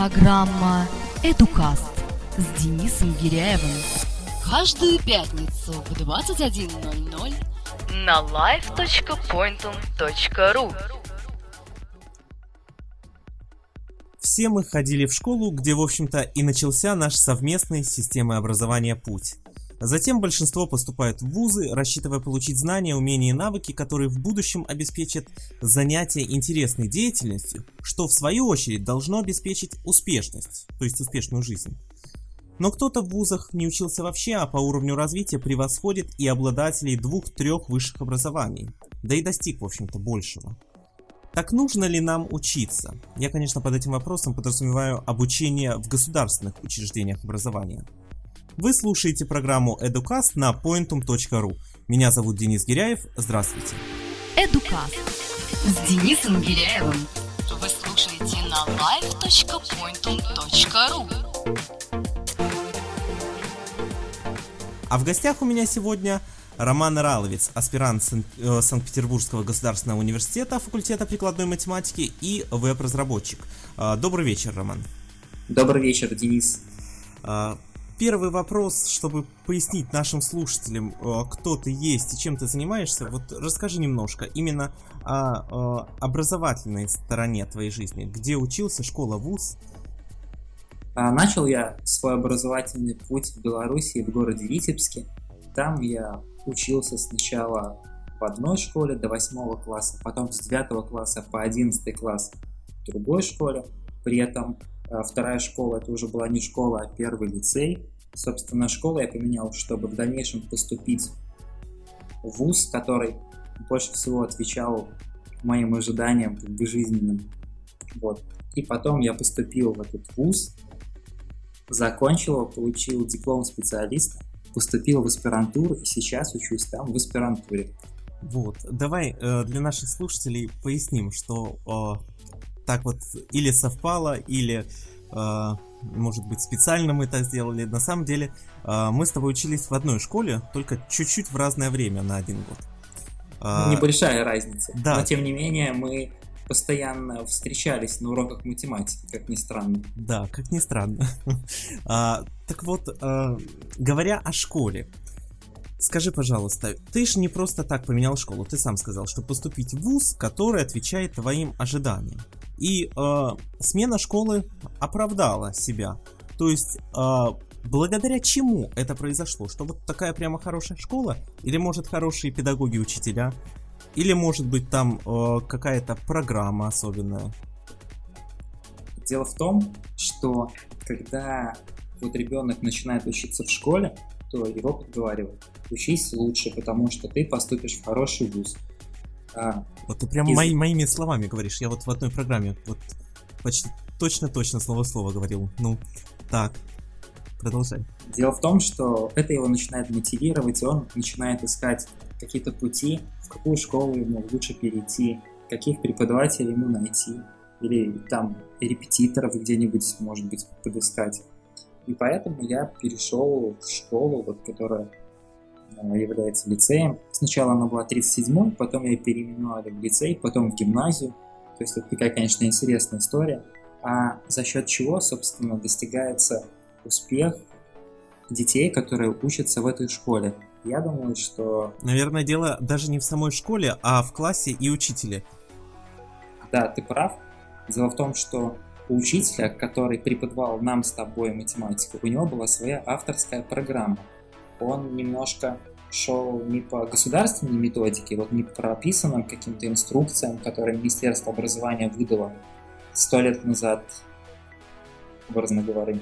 Программа «Эдукаст» с Денисом Гиряевым. Каждую пятницу в 21.00 на live.pointum.ru Все мы ходили в школу, где, в общем-то, и начался наш совместный с системой образования путь. Затем большинство поступает в вузы, рассчитывая получить знания, умения и навыки, которые в будущем обеспечат занятие интересной деятельностью, что в свою очередь должно обеспечить успешность, то есть успешную жизнь. Но кто-то в вузах не учился вообще, а по уровню развития превосходит и обладателей двух-трех высших образований, да и достиг, в общем-то, большего. Так нужно ли нам учиться? Я, конечно, под этим вопросом подразумеваю обучение в государственных учреждениях образования – вы слушаете программу Educast на pointum.ru. Меня зовут Денис Гиряев. Здравствуйте. Educast с Денисом Гиряевым. Вы слушаете на live.pointum.ru А в гостях у меня сегодня Роман Раловец, аспирант э, Санкт-Петербургского государственного университета факультета прикладной математики и веб-разработчик. А, добрый вечер, Роман. Добрый вечер, Денис. Первый вопрос, чтобы пояснить нашим слушателям, э, кто ты есть и чем ты занимаешься, вот расскажи немножко именно о, э, образовательной стороне твоей жизни. Где учился, школа, вуз? А, начал я свой образовательный путь в Беларуси, в городе Витебске. Там я учился сначала в одной школе до восьмого класса, потом с девятого класса по одиннадцатый класс в другой школе. При этом вторая школа это уже была не школа, а первый лицей. Собственно, школу я поменял, чтобы в дальнейшем поступить в ВУЗ, который больше всего отвечал моим ожиданиям как бы жизненным. Вот. И потом я поступил в этот ВУЗ, закончил получил диплом специалиста, поступил в аспирантуру и сейчас учусь там в аспирантуре. Вот, давай э, для наших слушателей поясним, что э, так вот или совпало, или, э, может быть, специально мы так сделали. На самом деле, э, мы с тобой учились в одной школе, только чуть-чуть в разное время на один год. Э, Небольшая разница. Да. Но, тем не менее, мы постоянно встречались на уроках математики, как ни странно. Да, как ни странно. а, так вот, а, говоря о школе, Скажи, пожалуйста, ты же не просто так поменял школу, ты сам сказал, что поступить в ВУЗ, который отвечает твоим ожиданиям. И э, смена школы оправдала себя. То есть, э, благодаря чему это произошло? Что вот такая прямо хорошая школа? Или, может, хорошие педагоги, учителя? Или, может быть, там э, какая-то программа особенная? Дело в том, что когда вот ребенок начинает учиться в школе, то его подговаривают. Учись лучше, потому что ты поступишь в хороший вуз. А, вот ты прям из... мои, моими словами говоришь. Я вот в одной программе вот почти точно-точно слово-слово говорил. Ну, так, продолжай. Дело в том, что это его начинает мотивировать, и он начинает искать какие-то пути, в какую школу ему лучше перейти, каких преподавателей ему найти, или там репетиторов где-нибудь, может быть, подыскать. И поэтому я перешел в школу, вот, которая э, является лицеем. Сначала она была 37-й, потом ее переименовали в лицей, потом в гимназию. То есть это такая, конечно, интересная история. А за счет чего, собственно, достигается успех детей, которые учатся в этой школе. Я думаю, что... Наверное, дело даже не в самой школе, а в классе и учителе. Да, ты прав. Дело в том, что учителя, который преподавал нам с тобой математику, у него была своя авторская программа. Он немножко шел не по государственной методике, вот не по прописанным каким-то инструкциям, которые Министерство образования выдало сто лет назад, образно говоря,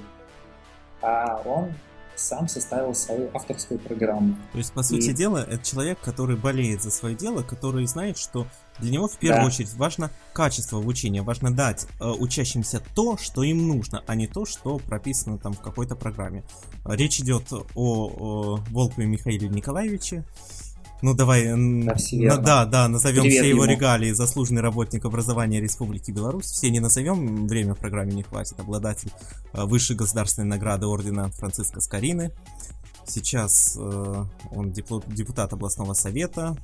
а он сам составил свою авторскую программу. То есть, по сути и... дела, это человек, который болеет за свое дело, который знает, что для него в первую да. очередь важно качество обучения, важно дать э, учащимся то, что им нужно, а не то, что прописано там в какой-то программе. Речь идет о, о Волкове Михаиле Николаевиче, ну давай, да, да, да, назовем Привет все его ему. регалии. Заслуженный работник образования Республики Беларусь. Все не назовем, время в программе не хватит. Обладатель э, высшей государственной награды ордена Франциска Скорины. Сейчас э, он депутат областного совета.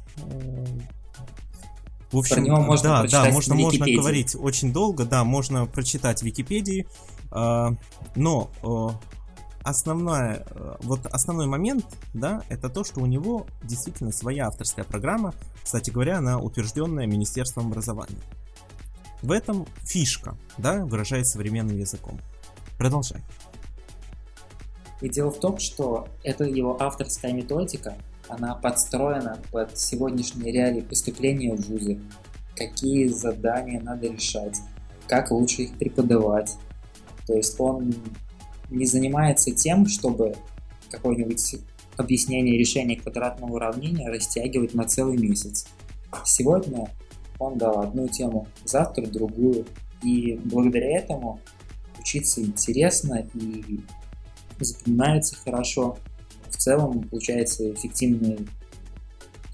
В общем, Про него можно да, да, можно, можно говорить очень долго, да, можно прочитать в Википедии. А, но основная, вот основной момент, да, это то, что у него действительно своя авторская программа, кстати говоря, она утвержденная Министерством образования. В этом фишка, да, выражаясь современным языком. Продолжай. И дело в том, что это его авторская методика, она подстроена под сегодняшние реалии поступления в вузы, какие задания надо решать, как лучше их преподавать. То есть он не занимается тем, чтобы какое-нибудь объяснение решения квадратного уравнения растягивать на целый месяц. Сегодня он дал одну тему, завтра другую. И благодаря этому учиться интересно и запоминается хорошо. В целом получается эффективная,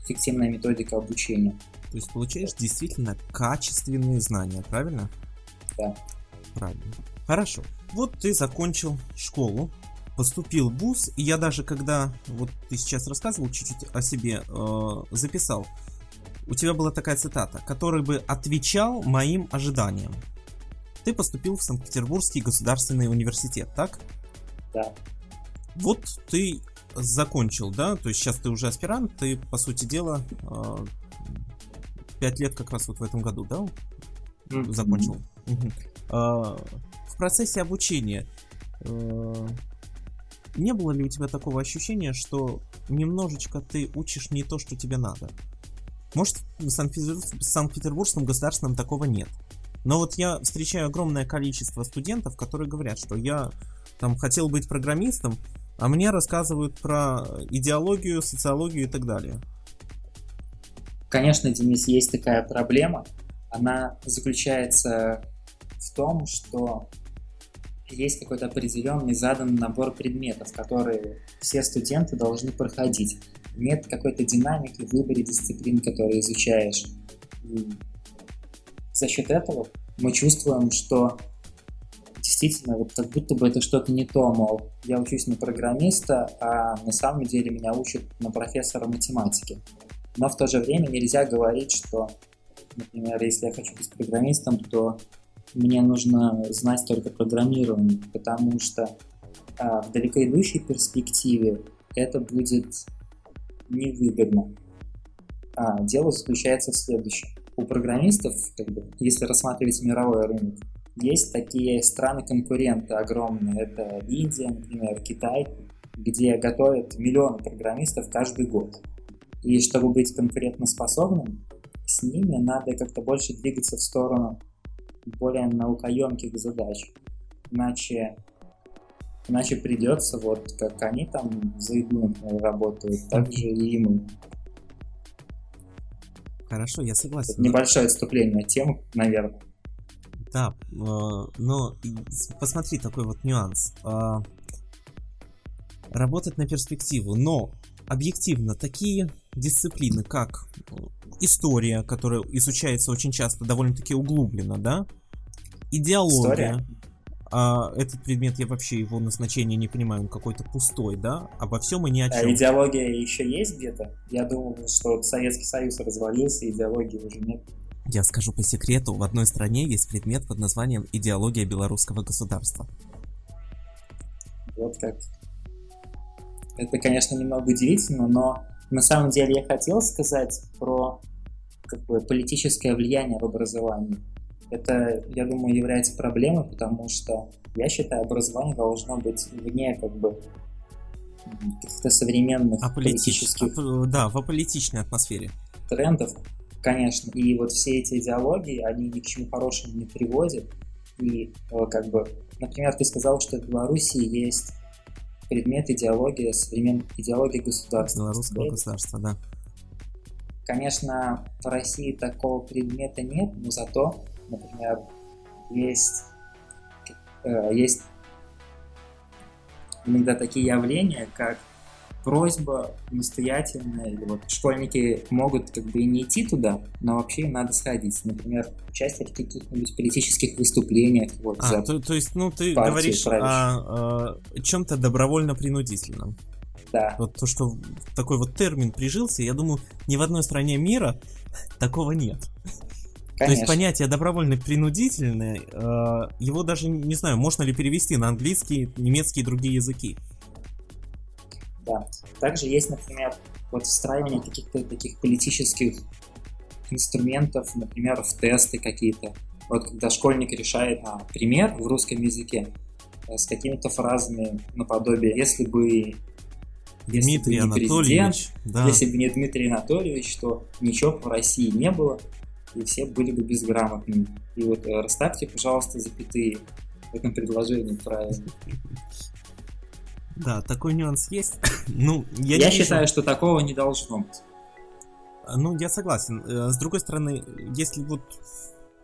эффективная методика обучения. То есть получаешь действительно качественные знания, правильно? Да. Правильно. Хорошо. Вот ты закончил школу, поступил в ВУЗ, и я даже когда, вот ты сейчас рассказывал чуть-чуть о себе, э, записал, у тебя была такая цитата, который бы отвечал моим ожиданиям. Ты поступил в Санкт-Петербургский государственный университет, так? Да. Вот ты закончил, да? То есть сейчас ты уже аспирант, ты, по сути дела, э, пять лет как раз вот в этом году, да? Закончил. Mm-hmm. В процессе обучения э, не было ли у тебя такого ощущения, что немножечко ты учишь не то, что тебе надо? Может, в Санкт-Петербургском государственном такого нет. Но вот я встречаю огромное количество студентов, которые говорят, что я там хотел быть программистом, а мне рассказывают про идеологию, социологию и так далее. Конечно, Денис, есть такая проблема. Она заключается в том, что есть какой-то определенный заданный набор предметов, которые все студенты должны проходить нет какой-то динамики в выборе дисциплин, которые изучаешь. И за счет этого мы чувствуем, что действительно, вот как будто бы это что-то не то, мол, я учусь на программиста, а на самом деле меня учат на профессора математики. Но в то же время нельзя говорить, что, например, если я хочу быть программистом, то мне нужно знать только программирование, потому что а, в далеко идущей перспективе это будет невыгодно. А дело заключается в следующем. У программистов, как бы, если рассматривать мировой рынок, есть такие страны-конкуренты огромные. Это Индия, например, Китай, где готовят миллионы программистов каждый год. И чтобы быть конкурентоспособным, с ними надо как-то больше двигаться в сторону более наукоемких задач. Иначе Иначе придется, вот как они там за еду работают, так же и мы. Хорошо, я согласен. Это небольшое отступление от темы, наверное. Да, э, но посмотри такой вот нюанс. Э, работать на перспективу, но объективно такие дисциплины, как история, которая изучается очень часто довольно-таки углубленно, да? Идеология. История? а этот предмет, я вообще его назначение не понимаю, он какой-то пустой, да? Обо всем и ни о чем. А идеология еще есть где-то? Я думал, что Советский Союз развалился, идеологии уже нет. Я скажу по секрету, в одной стране есть предмет под названием «Идеология белорусского государства». Вот как. Это, конечно, немного удивительно, но на самом деле я хотел сказать про как бы, политическое влияние в образовании. Это, я думаю, является проблемой, потому что я считаю, образование должно быть вне как бы каких-то современных политических... А, да, в аполитичной атмосфере. Трендов, конечно. И вот все эти идеологии, они ни к чему хорошему не приводят. И э, как бы, например, ты сказал, что в Беларуси есть предмет идеологии, современной идеологии государства. Белорусского государства, да. Конечно, в России такого предмета нет, но зато например, есть, э, есть иногда такие явления, как просьба настоятельная, или вот школьники могут как бы и не идти туда, но вообще им надо сходить. Например, участие в каких-нибудь политических выступлениях. Вот, а, за то, то есть, ну, ты говоришь о, о чем-то добровольно-принудительном. Да. Вот то, что такой вот термин прижился, я думаю, ни в одной стране мира такого нет. То есть понятие добровольно-принудительное, э, его даже не знаю, можно ли перевести на английский, немецкий и другие языки. Да. Также есть, например, вот встраивание каких-то таких политических инструментов, например, в тесты какие-то. Вот когда школьник решает а, пример в русском языке э, с какими-то фразами наподобие «если бы Дмитрий если бы не Анатольевич, да. если бы не Дмитрий Анатольевич, то ничего в России не было, и все были бы безграмотными. И вот э, расставьте, пожалуйста, запятые в этом предложении правильно. Да, такой нюанс есть. ну, я, Я не вижу- считаю, что такого не должно быть. Ну, я согласен. Э, С другой стороны, если вот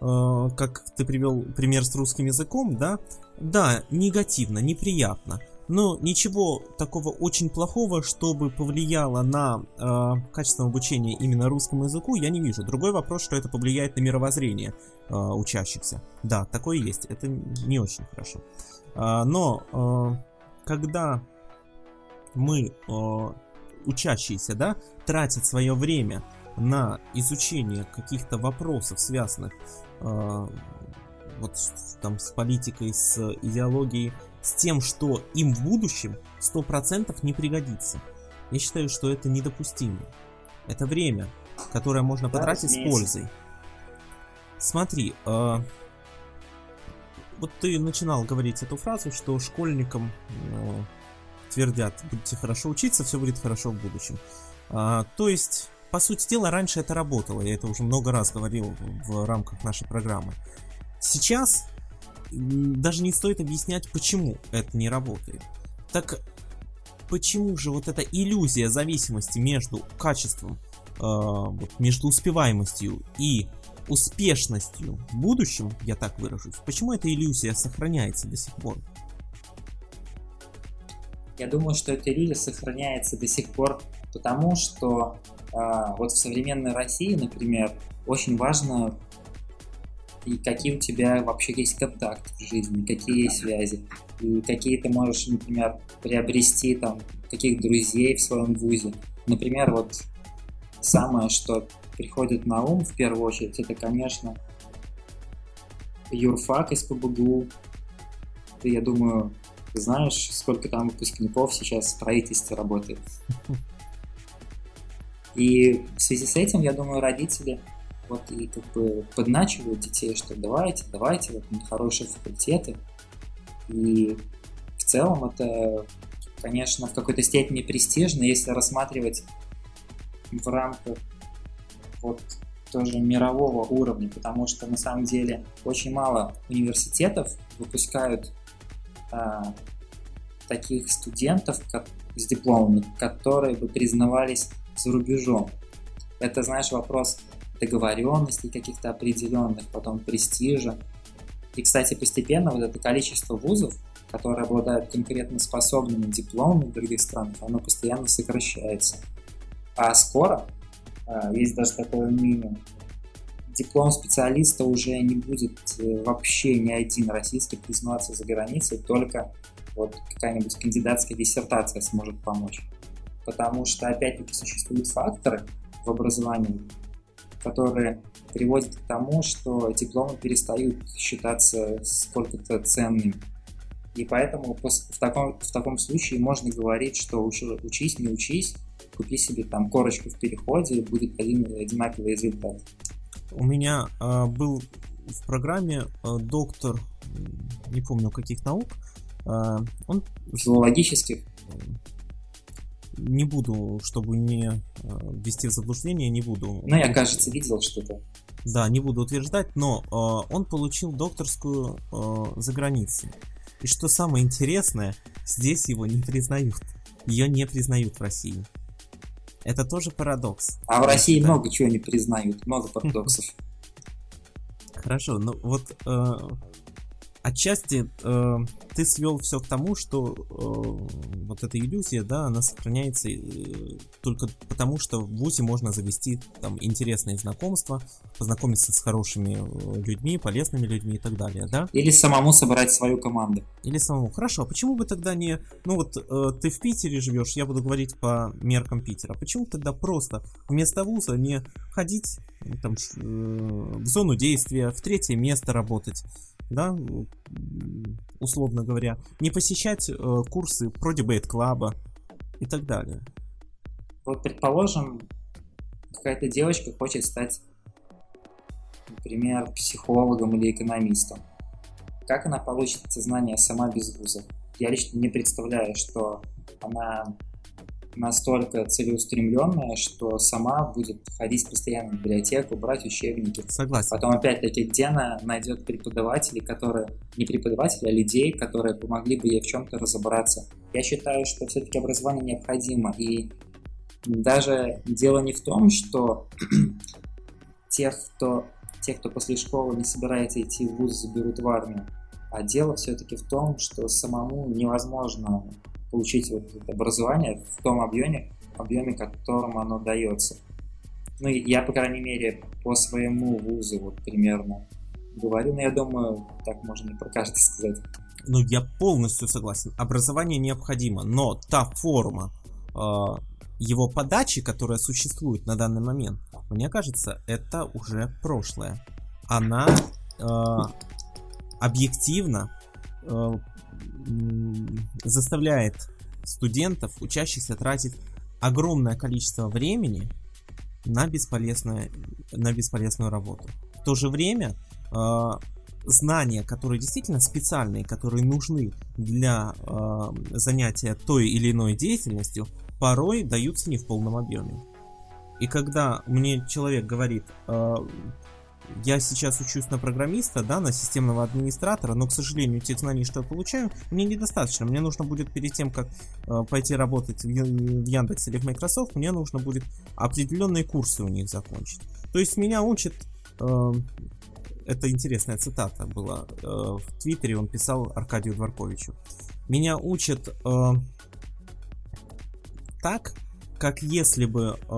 э, как ты привел пример с русским языком, да, да, негативно, неприятно. Но ничего такого очень плохого, чтобы повлияло на э, качество обучения именно русскому языку, я не вижу. Другой вопрос, что это повлияет на мировоззрение э, учащихся. Да, такое есть. Это не очень хорошо. А, но э, когда мы, э, учащиеся, да, тратят свое время на изучение каких-то вопросов, связанных э, вот с- там с политикой, с идеологией, с тем, что им в будущем 100% не пригодится. Я считаю, что это недопустимо. Это время, которое можно Да, потратить с разумеется. пользой. Смотри, э, вот ты начинал говорить эту фразу, что школьникам э, твердят, будете хорошо учиться, все будет хорошо в будущем. А, то есть, по сути дела, раньше это работало, я это уже много раз говорил в рамках нашей программы. Сейчас даже не стоит объяснять, почему это не работает. Так почему же вот эта иллюзия зависимости между качеством, э, между успеваемостью и успешностью в будущем, я так выражусь, почему эта иллюзия сохраняется до сих пор? Я думаю, что эта иллюзия сохраняется до сих пор, потому что а, вот в современной России, например, очень важно и какие у тебя вообще есть контакты в жизни, какие есть связи, и какие ты можешь, например, приобрести там, каких друзей в своем вузе. Например, вот самое, что приходит на ум в первую очередь, это, конечно, юрфак из ПБГУ. Ты, я думаю, знаешь, сколько там выпускников сейчас в строительстве работает. И в связи с этим, я думаю, родители вот и как бы подначивают детей, что давайте, давайте, вот хорошие факультеты. И в целом это, конечно, в какой-то степени престижно, если рассматривать в рамках вот тоже мирового уровня, потому что на самом деле очень мало университетов выпускают а, таких студентов как, с дипломами, которые бы признавались за рубежом. Это, знаешь, вопрос договоренностей каких-то определенных, потом престижа. И, кстати, постепенно вот это количество вузов, которые обладают конкретно способными дипломами других странах, оно постоянно сокращается. А скоро, а, есть даже такое мнение, диплом специалиста уже не будет э, вообще ни один российский признаваться за границей, только вот какая-нибудь кандидатская диссертация сможет помочь. Потому что, опять-таки, существуют факторы в образовании, которые приводят к тому, что дипломы перестают считаться сколько-то ценными. И поэтому в таком, в таком случае можно говорить, что уч- учись, не учись, купи себе там корочку в переходе, будет один одинаковый результат. У меня а, был в программе а, доктор, не помню каких наук, а, он Зоологических не буду, чтобы не ввести в заблуждение, не буду. Ну, я, кажется, видел что-то. Да, не буду утверждать, но а, он получил докторскую а, за границей. И что самое интересное, здесь его не признают. Ее не признают в России. Это тоже парадокс. А в России считаю. много чего не признают, много парадоксов. Хорошо, ну вот э, отчасти э, ты свел все к тому, что э, вот эта иллюзия, да, она сохраняется э, только потому, что в ВУЗе можно завести там интересные знакомства, познакомиться с хорошими э, людьми, полезными людьми и так далее, да? Или самому собрать свою команду. Или самому. Хорошо, а почему бы тогда не... Ну вот э, ты в Питере живешь, я буду говорить по меркам Питера. Почему тогда просто вместо вуза не ходить там, э, в зону действия, в третье место работать, да, условно говоря, не посещать э, курсы про дебейт клаба и так далее. Вот предположим, какая-то девочка хочет стать, например, психологом или экономистом. Как она получит эти знания сама без вуза? Я лично не представляю, что она настолько целеустремленная, что сама будет ходить постоянно в библиотеку, брать учебники. Согласен. Потом опять-таки, где она найдет преподавателей, которые, не преподавателей, а людей, которые помогли бы ей в чем-то разобраться. Я считаю, что все-таки образование необходимо. И даже дело не в том, что тех, кто, тех, кто после школы не собирается идти в вуз, заберут в армию. А дело все-таки в том, что самому невозможно получить вот это образование в том объеме, объеме, которым оно дается. Ну, я, по крайней мере, по своему вузу вот примерно говорю, но я думаю, так можно не про каждый сказать. Ну, я полностью согласен. Образование необходимо, но та форма э, его подачи, которая существует на данный момент, мне кажется, это уже прошлое. Она э, объективно э, заставляет студентов, учащихся тратить огромное количество времени на, бесполезное, на бесполезную работу. В то же время э, знания, которые действительно специальные, которые нужны для э, занятия той или иной деятельностью, порой даются не в полном объеме. И когда мне человек говорит, э, я сейчас учусь на программиста, да, на системного администратора, но, к сожалению, тех знаний, что я получаю, мне недостаточно. Мне нужно будет перед тем, как э, пойти работать в, в Яндекс или в Microsoft, мне нужно будет определенные курсы у них закончить. То есть меня учат, э, это интересная цитата была, э, в Твиттере он писал Аркадию Дворковичу. Меня учат э, так, как если бы э,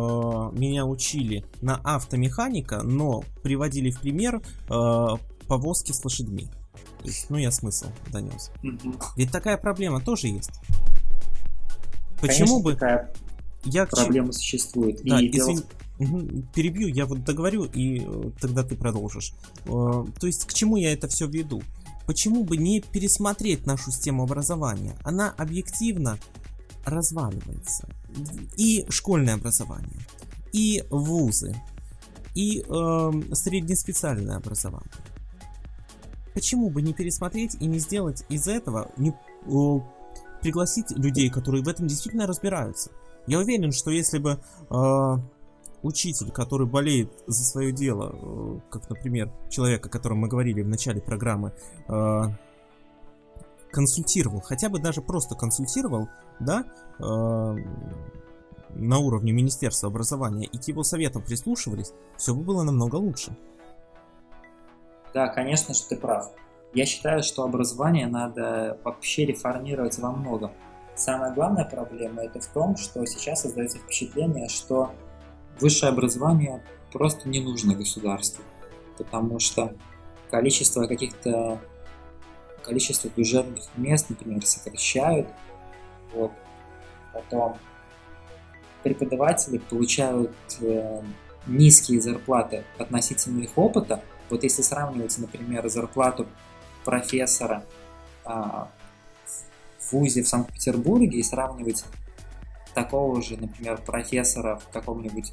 меня учили на автомеханика, но приводили в пример э, повозки с лошадьми. То есть, ну я смысл донес. Угу. Ведь такая проблема тоже есть. Почему Конечно, бы такая я проблема существует? Да, и извини, угу, перебью, я вот договорю и э, тогда ты продолжишь. Э, то есть к чему я это все веду? Почему бы не пересмотреть нашу систему образования? Она объективно разваливается и школьное образование, и вузы, и э, среднеспециальное образование. Почему бы не пересмотреть и не сделать из этого, не э, пригласить людей, которые в этом действительно разбираются? Я уверен, что если бы э, учитель, который болеет за свое дело, э, как, например, человек, о котором мы говорили в начале программы, э, консультировал, хотя бы даже просто консультировал, да, э, на уровне Министерства образования и к его советам прислушивались, все бы было намного лучше. Да, конечно же, ты прав. Я считаю, что образование надо вообще реформировать во многом. Самая главная проблема это в том, что сейчас создается впечатление, что высшее образование просто не нужно государству, потому что количество каких-то количество бюджетных мест, например, сокращают. Вот. Потом преподаватели получают э, низкие зарплаты относительно их опыта. Вот если сравнивать, например, зарплату профессора э, в ВУЗе в Санкт-Петербурге и сравнивать такого же, например, профессора в каком-нибудь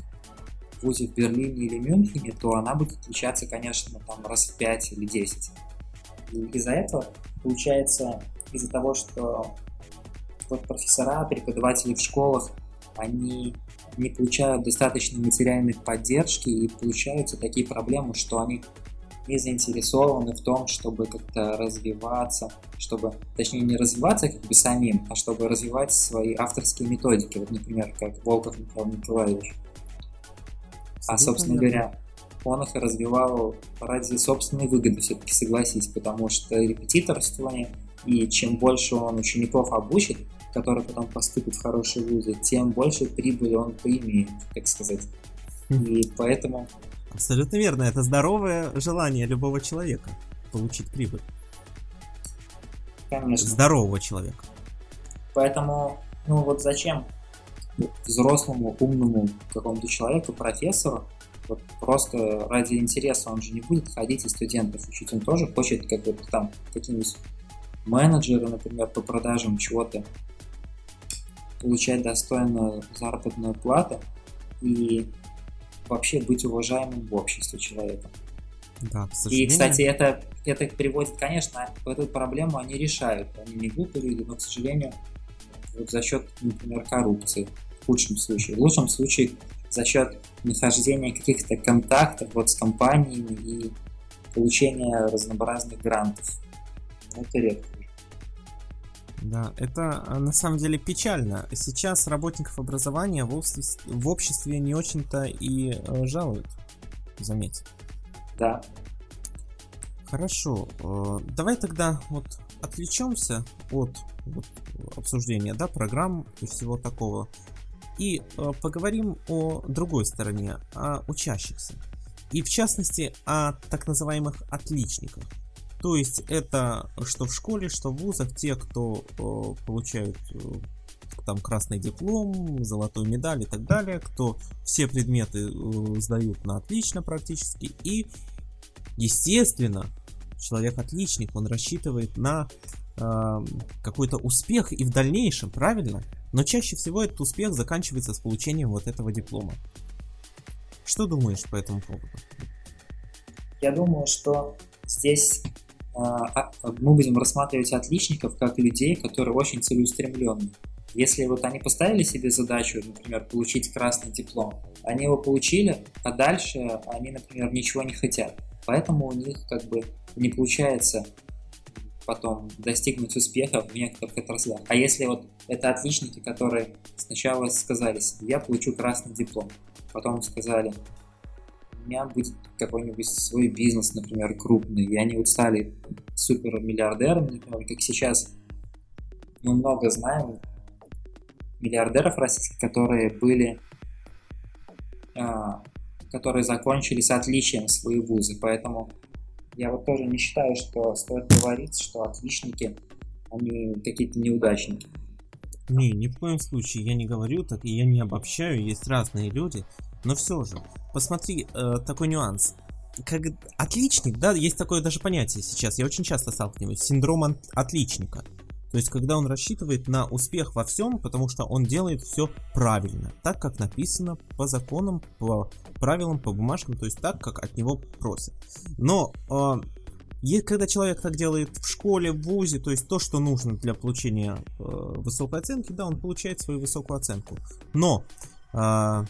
вузе в Берлине или Мюнхене, то она будет отличаться, конечно, там раз в 5 или 10. И из-за этого получается, из-за того, что вот профессора, преподаватели в школах, они не получают достаточно материальной поддержки и получаются такие проблемы, что они не заинтересованы в том, чтобы как-то развиваться, чтобы, точнее, не развиваться как бы самим, а чтобы развивать свои авторские методики, вот, например, как Волков Михаил Николаевич. А, собственно говоря, он их развивал ради собственной выгоды, все-таки согласись, потому что репетиторствование, и чем больше он учеников обучит, который потом поступит в хорошие вузы, тем больше прибыли он поимеет, так сказать. И поэтому... Абсолютно верно, это здоровое желание любого человека получить прибыль. Конечно. Здорового человека. Поэтому, ну вот зачем взрослому, умному какому-то человеку, профессору, вот просто ради интереса он же не будет ходить и студентов учить, он тоже хочет как бы там какие-нибудь менеджеры, например, по продажам чего-то получать достойную заработную плату и вообще быть уважаемым в обществе человеком. Да, И, кстати, это, это приводит, конечно, эту проблему они решают. Они не глупые люди, но, к сожалению, вот за счет, например, коррупции в худшем случае. В лучшем случае за счет нахождения каких-то контактов вот с компаниями и получения разнообразных грантов. Это редко. Да, это а, на самом деле печально. Сейчас работников образования в обществе, в обществе не очень-то и э, жалуют, заметь. Да. Хорошо, э, давай тогда вот отвлечемся от вот, обсуждения да, программ и всего такого и э, поговорим о другой стороне, о учащихся. И в частности о так называемых отличниках. То есть это что в школе, что в вузах, те, кто э, получают э, там красный диплом, золотую медаль и так далее, кто все предметы сдают на отлично практически. И, естественно, человек отличник, он рассчитывает на э, какой-то успех и в дальнейшем, правильно? Но чаще всего этот успех заканчивается с получением вот этого диплома. Что думаешь по этому поводу? Я думаю, что здесь э, мы будем рассматривать отличников как людей, которые очень целеустремленные. Если вот они поставили себе задачу, например, получить красный диплом, они его получили, а дальше они, например, ничего не хотят. Поэтому у них как бы не получается потом достигнуть успеха в некоторых отраслях. А если вот это отличники, которые сначала сказали себе, я получу красный диплом, потом сказали, у меня будет какой-нибудь свой бизнес, например, крупный, и они вот стали супер миллиардерами, например, как сейчас мы много знаем миллиардеров российских, которые были, а, которые закончили с отличием свои вузы, поэтому я вот тоже не считаю, что стоит говорить, что отличники, они какие-то неудачники. Не, ни в коем случае я не говорю так, и я не обобщаю, есть разные люди, но все же, посмотри, э, такой нюанс. Как отличник, да, есть такое даже понятие сейчас, я очень часто сталкиваюсь, синдром отличника. То есть, когда он рассчитывает на успех во всем, потому что он делает все правильно, так как написано по законам, по правилам, по бумажкам, то есть так, как от него просят. Но э, когда человек так делает в школе, в ВУЗе, то есть то, что нужно для получения э, высокой оценки, да, он получает свою высокую оценку. Но э,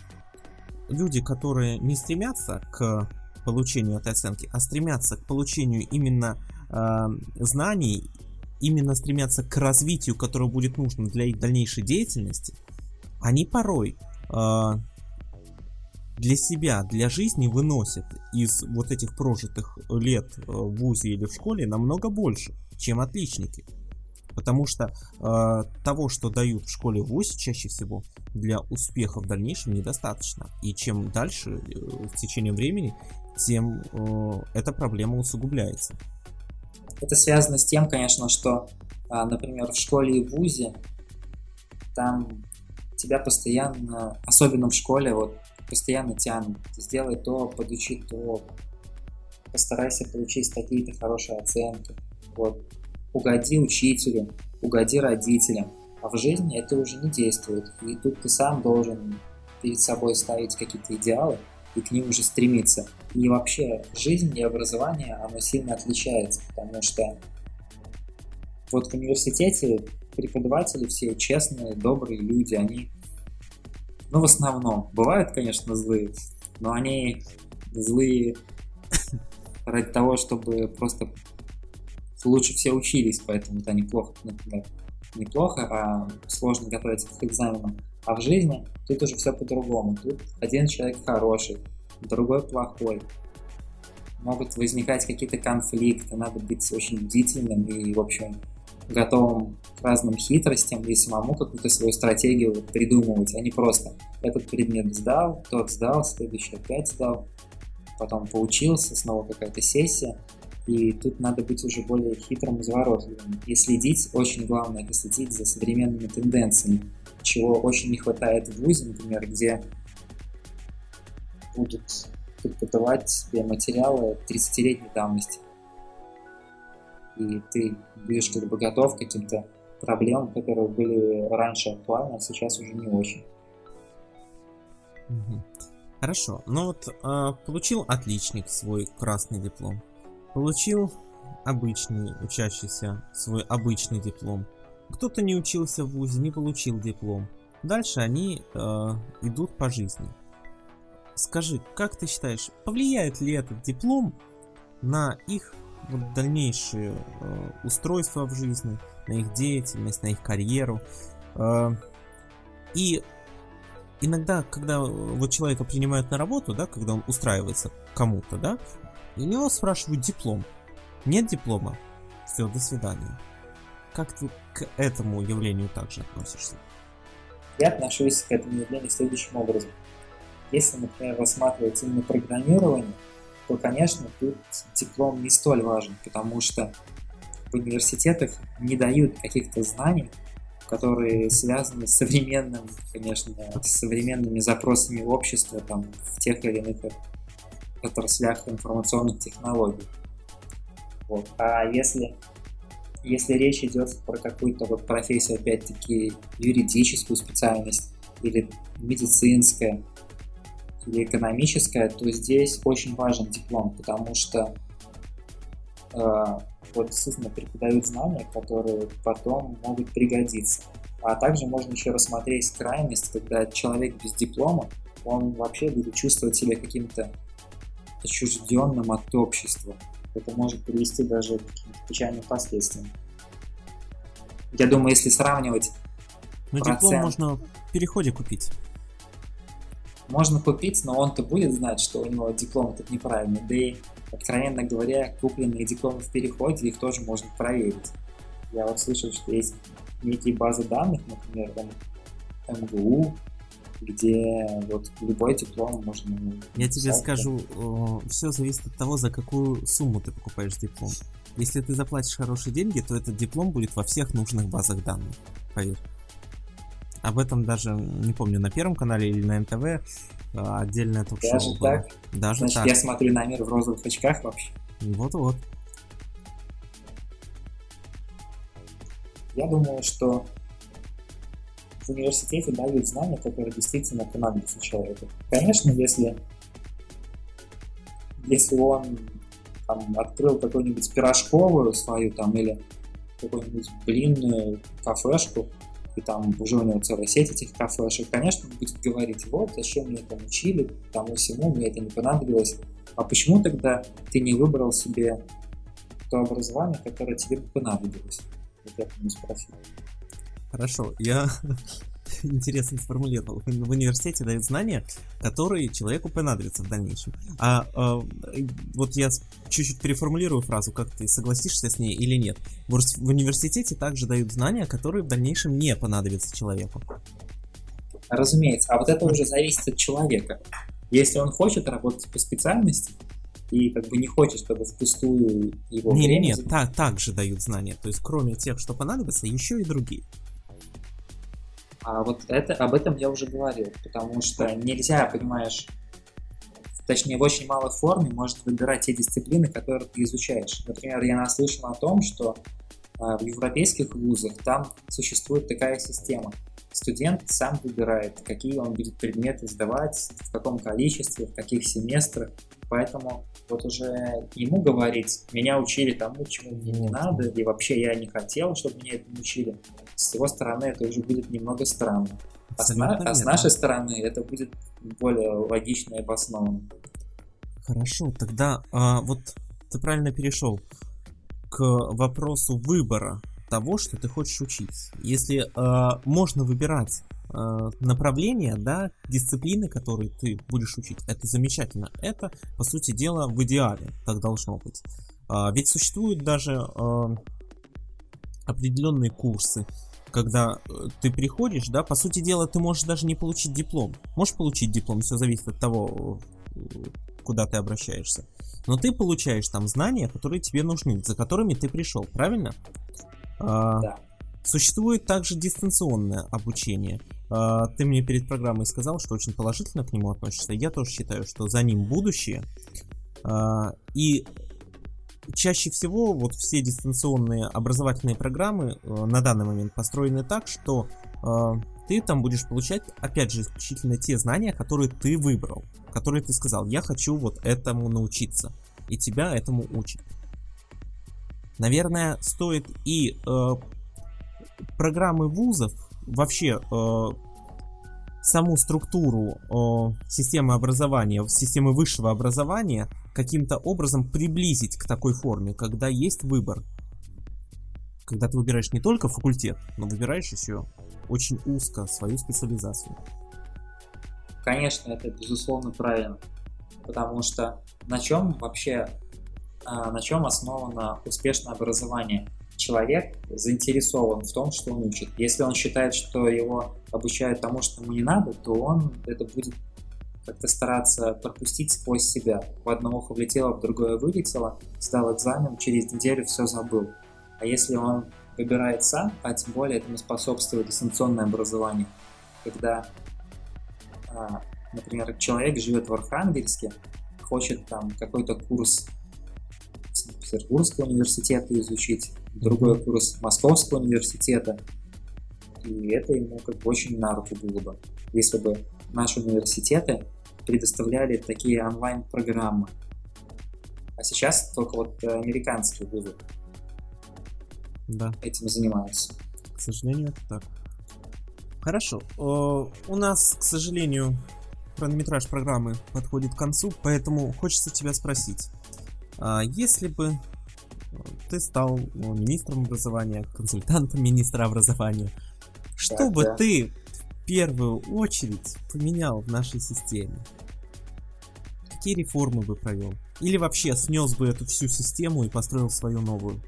люди, которые не стремятся к получению этой оценки, а стремятся к получению именно э, знаний именно стремятся к развитию, которое будет нужно для их дальнейшей деятельности, они порой э, для себя, для жизни выносят из вот этих прожитых лет э, в ВУЗе или в школе намного больше, чем отличники. Потому что э, того, что дают в школе в ВУЗе, чаще всего для успеха в дальнейшем недостаточно. И чем дальше э, в течение времени, тем э, эта проблема усугубляется. Это связано с тем, конечно, что, а, например, в школе и в ВУЗе там тебя постоянно, особенно в школе, вот постоянно тянут. Сделай то, подучи то, постарайся получить такие-то хорошие оценки. Вот. Угоди учителю, угоди родителям. А в жизни это уже не действует. И тут ты сам должен перед собой ставить какие-то идеалы, и к ним уже стремиться. И вообще жизнь и образование, оно сильно отличается, потому что вот в университете преподаватели все честные, добрые люди, они, ну, в основном, бывают, конечно, злые, но они злые ради того, чтобы просто лучше все учились, поэтому это неплохо, неплохо, а сложно готовиться к экзаменам. А в жизни тут уже все по-другому. Тут один человек хороший, другой плохой. Могут возникать какие-то конфликты, надо быть очень бдительным и, в общем, готовым к разным хитростям и самому какую-то свою стратегию придумывать, а не просто этот предмет сдал, тот сдал, следующий опять сдал, потом поучился, снова какая-то сессия, и тут надо быть уже более хитрым и изворотливым. И следить, очень главное, это следить за современными тенденциями, чего очень не хватает в ВУЗе, например, где будут преподавать тебе материалы 30-летней давности. И ты будешь как бы готов к каким-то проблемам, которые были раньше актуальны, а сейчас уже не очень. Хорошо. Ну вот э, получил отличник свой красный диплом. Получил обычный учащийся свой обычный диплом. Кто-то не учился в ВУЗе, не получил диплом. Дальше они э, идут по жизни. Скажи, как ты считаешь, повлияет ли этот диплом на их вот, дальнейшее э, устройство в жизни, на их деятельность, на их карьеру? Э, и иногда, когда вот человека принимают на работу, да, когда он устраивается кому-то, да, у него спрашивают диплом. Нет диплома? Все, до свидания. Как ты к этому явлению также относишься? Я отношусь к этому явлению следующим образом. Если, например, рассматривать именно программирование, то, конечно, тут диплом не столь важен, потому что в университетах не дают каких-то знаний, которые связаны с современным, конечно, с современными запросами общества там, в тех или иных отраслях информационных технологий. Вот. А если, если речь идет про какую-то вот профессию, опять-таки, юридическую специальность или медицинская, или экономическая, то здесь очень важен диплом, потому что э, вот действительно преподают знания, которые потом могут пригодиться. А также можно еще рассмотреть крайность, когда человек без диплома, он вообще будет чувствовать себя каким-то отчужденным от общества. Это может привести даже к печальным последствиям. Я думаю, если сравнивать Ну, процент... диплом можно в переходе купить. Можно купить, но он-то будет знать, что у него диплом этот неправильный. Да и, откровенно говоря, купленные дипломы в переходе, их тоже можно проверить. Я вот слышал, что есть некие базы данных, например, там МГУ, где вот любой диплом можно... Я тебе написать. скажу, все зависит от того, за какую сумму ты покупаешь диплом. Если ты заплатишь хорошие деньги, то этот диплом будет во всех нужных базах данных. Поверь. Об этом даже, не помню, на Первом канале или на НТВ а, отдельное ток-шоу Даже было. так? Даже Значит, так. я смотрю на мир в розовых очках вообще. Вот-вот. Я думаю, что в университете дают знания, которые действительно понадобятся человеку. Конечно, если, если он там, открыл какую-нибудь пирожковую свою там или какую-нибудь блинную кафешку, и там уже у него целая сеть этих кафешек, конечно, он будет говорить, вот, зачем мне это учили, тому всему, мне это не понадобилось. А почему тогда ты не выбрал себе то образование, которое тебе понадобилось? Вот я бы спросил. Хорошо, я интересно сформулировал. В университете дают знания, которые человеку понадобятся в дальнейшем. А э, вот я чуть-чуть переформулирую фразу, как ты согласишься с ней или нет. В урс- в университете также дают знания, которые в дальнейшем не понадобятся человеку. Разумеется, а вот это уже зависит от человека. Если он хочет работать по специальности и как бы не хочет, чтобы впустую его Не, не, нет, за- так, также дают знания. То есть, кроме тех, что понадобятся, еще и другие. А вот это, об этом я уже говорил, потому что нельзя, понимаешь, точнее в очень малой форме можно выбирать те дисциплины, которые ты изучаешь. Например, я наслышан о том, что а, в европейских вузах там существует такая система. Студент сам выбирает, какие он будет предметы сдавать, в каком количестве, в каких семестрах. Поэтому вот уже ему говорить, меня учили тому, чему мне не надо, и вообще я не хотел, чтобы меня этому учили. С его стороны это уже будет немного странно. А с, на- а с нашей стороны это будет более логично и обоснованно. Хорошо, тогда а, вот ты правильно перешел к вопросу выбора того, что ты хочешь учить. Если а, можно выбирать а, направления, да, дисциплины, которые ты будешь учить, это замечательно. Это, по сути дела, в идеале так должно быть. А, ведь существуют даже а, определенные курсы, когда э, ты приходишь, да, по сути дела, ты можешь даже не получить диплом. Можешь получить диплом, все зависит от того, э, куда ты обращаешься. Но ты получаешь там знания, которые тебе нужны, за которыми ты пришел, правильно? А, Да. Существует также дистанционное обучение. А, Ты мне перед программой сказал, что очень положительно к нему относишься. Я тоже считаю, что за ним будущее. А, И чаще всего вот все дистанционные образовательные программы э, на данный момент построены так, что э, ты там будешь получать, опять же, исключительно те знания, которые ты выбрал, которые ты сказал, я хочу вот этому научиться, и тебя этому учат. Наверное, стоит и э, программы вузов, вообще э, саму структуру э, системы образования, системы высшего образования каким-то образом приблизить к такой форме, когда есть выбор. Когда ты выбираешь не только факультет, но выбираешь еще очень узко свою специализацию. Конечно, это безусловно правильно. Потому что на чем вообще, а, на чем основано успешное образование? Человек заинтересован в том, что он учит. Если он считает, что его обучают тому, что ему не надо, то он это будет как-то стараться пропустить сквозь себя. В одно ухо влетело, в другое вылетело, сдал экзамен, через неделю все забыл. А если он выбирает сам, а тем более этому способствует дистанционное образование, когда а, например, человек живет в Архангельске, хочет там какой-то курс Санкт-Петербургского университета изучить, другой курс Московского университета, и это ему как бы очень на руку было бы, если бы наши университеты предоставляли такие онлайн-программы. А сейчас только вот американские вузы Да, этим занимаются. к сожалению, это так. Хорошо. Э, У нас, к сожалению, хронометраж программы подходит к концу, поэтому хочется тебя спросить. а Если бы э, ты стал ну, министром образования, консультантом министра образования, что Так, бы да. ты первую очередь поменял в нашей системе? Какие реформы бы провел? Или вообще снес бы эту всю систему и построил свою новую?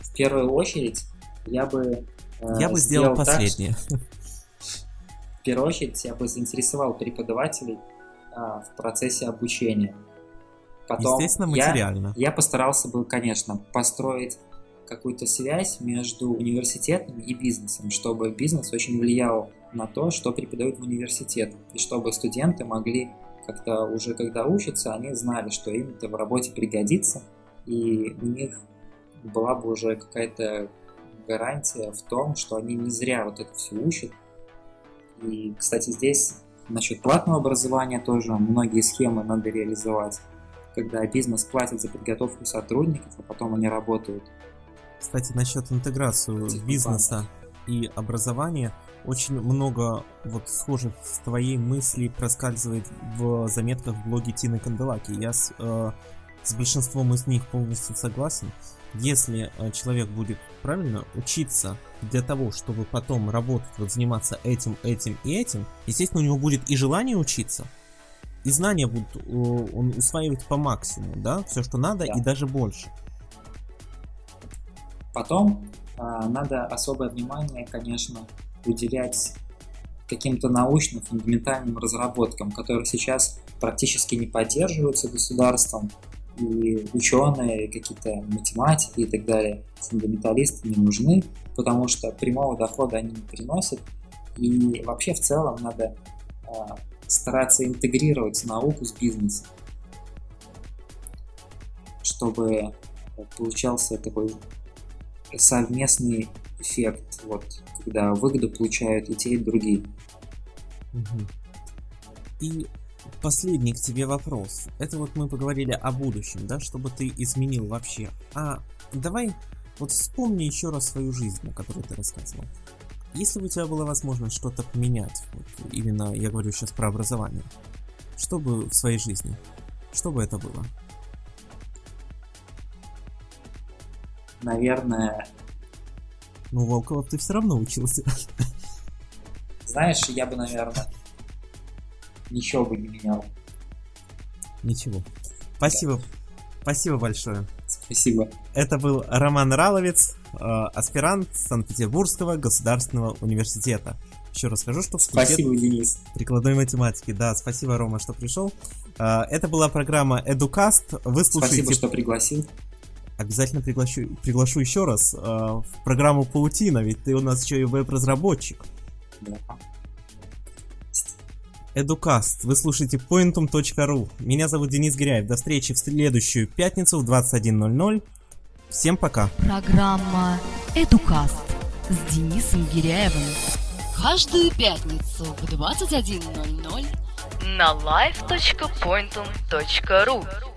В первую очередь я бы э, Я бы сделал так, последнее. В первую очередь я бы заинтересовал преподавателей а, в процессе обучения. Потом Естественно, я- материально. Я, постарался бы, конечно, построить какую-то связь между университетом и бизнесом, чтобы бизнес очень влиял на то, что преподают в университет, и чтобы студенты могли как-то уже когда учатся, они знали, что им это в работе пригодится, и у них была бы уже какая-то гарантия в том, что они не зря вот это все учат. И, кстати, здесь насчет платного образования тоже многие схемы надо реализовать, когда бизнес платит за подготовку сотрудников, а потом они работают. Кстати, насчет интеграции бизнеса и образования, очень много вот схожих с твоей мысли проскальзывает в заметках в блоге Тины Канделаки. Я с, э, с большинством из них полностью согласен. Если э, человек будет правильно учиться для того, чтобы потом работать, вот заниматься этим, этим и этим, естественно, у него будет и желание учиться, и знания будут э, он усваивать по максимуму, да, все, что надо, Да. и даже больше. Потом а, надо особое внимание, конечно, уделять каким-то научным фундаментальным разработкам, которые сейчас практически не поддерживаются государством, и ученые, какие-то математики и так далее, фундаменталисты не нужны, потому что прямого дохода они не приносят, и вообще в целом надо а, стараться интегрировать науку с бизнесом, чтобы получался такой совместный эффект, вот, когда выгоду получают и те, и другие. И последний к тебе вопрос. Это вот мы поговорили о будущем, да, чтобы ты изменил вообще. А давай вот вспомни еще раз свою жизнь, о которой ты рассказывал. Если бы у тебя была возможность что-то поменять, вот именно я говорю сейчас про образование, что бы в своей жизни, что бы это было? Наверное, Ну, Волкова ты все равно учился. знаешь, я бы, наверное, ничего бы не менял. Ничего. Спасибо. Спасибо большое. Спасибо. Это был Роман Раловец, э, аспирант Санкт-Петербургского государственного университета. Еще раз скажу, что факультет Спасибо, Денис. прикладной математики. Да, спасибо, Рома, что пришел. Э, Это была программа Educast. Вы слушаете... Спасибо, что пригласил. Обязательно приглашу, приглашу еще раз э, в программу Паутина, ведь ты у нас еще и веб-разработчик. Да. Educast. Вы слушаете pointum.ru. Меня зовут Денис Гиряев. До встречи в следующую пятницу в 21.00. Всем пока. Программа «Эдукаст» с Денисом Гиряевым. Каждую пятницу в 21.00 на live.pointum.ru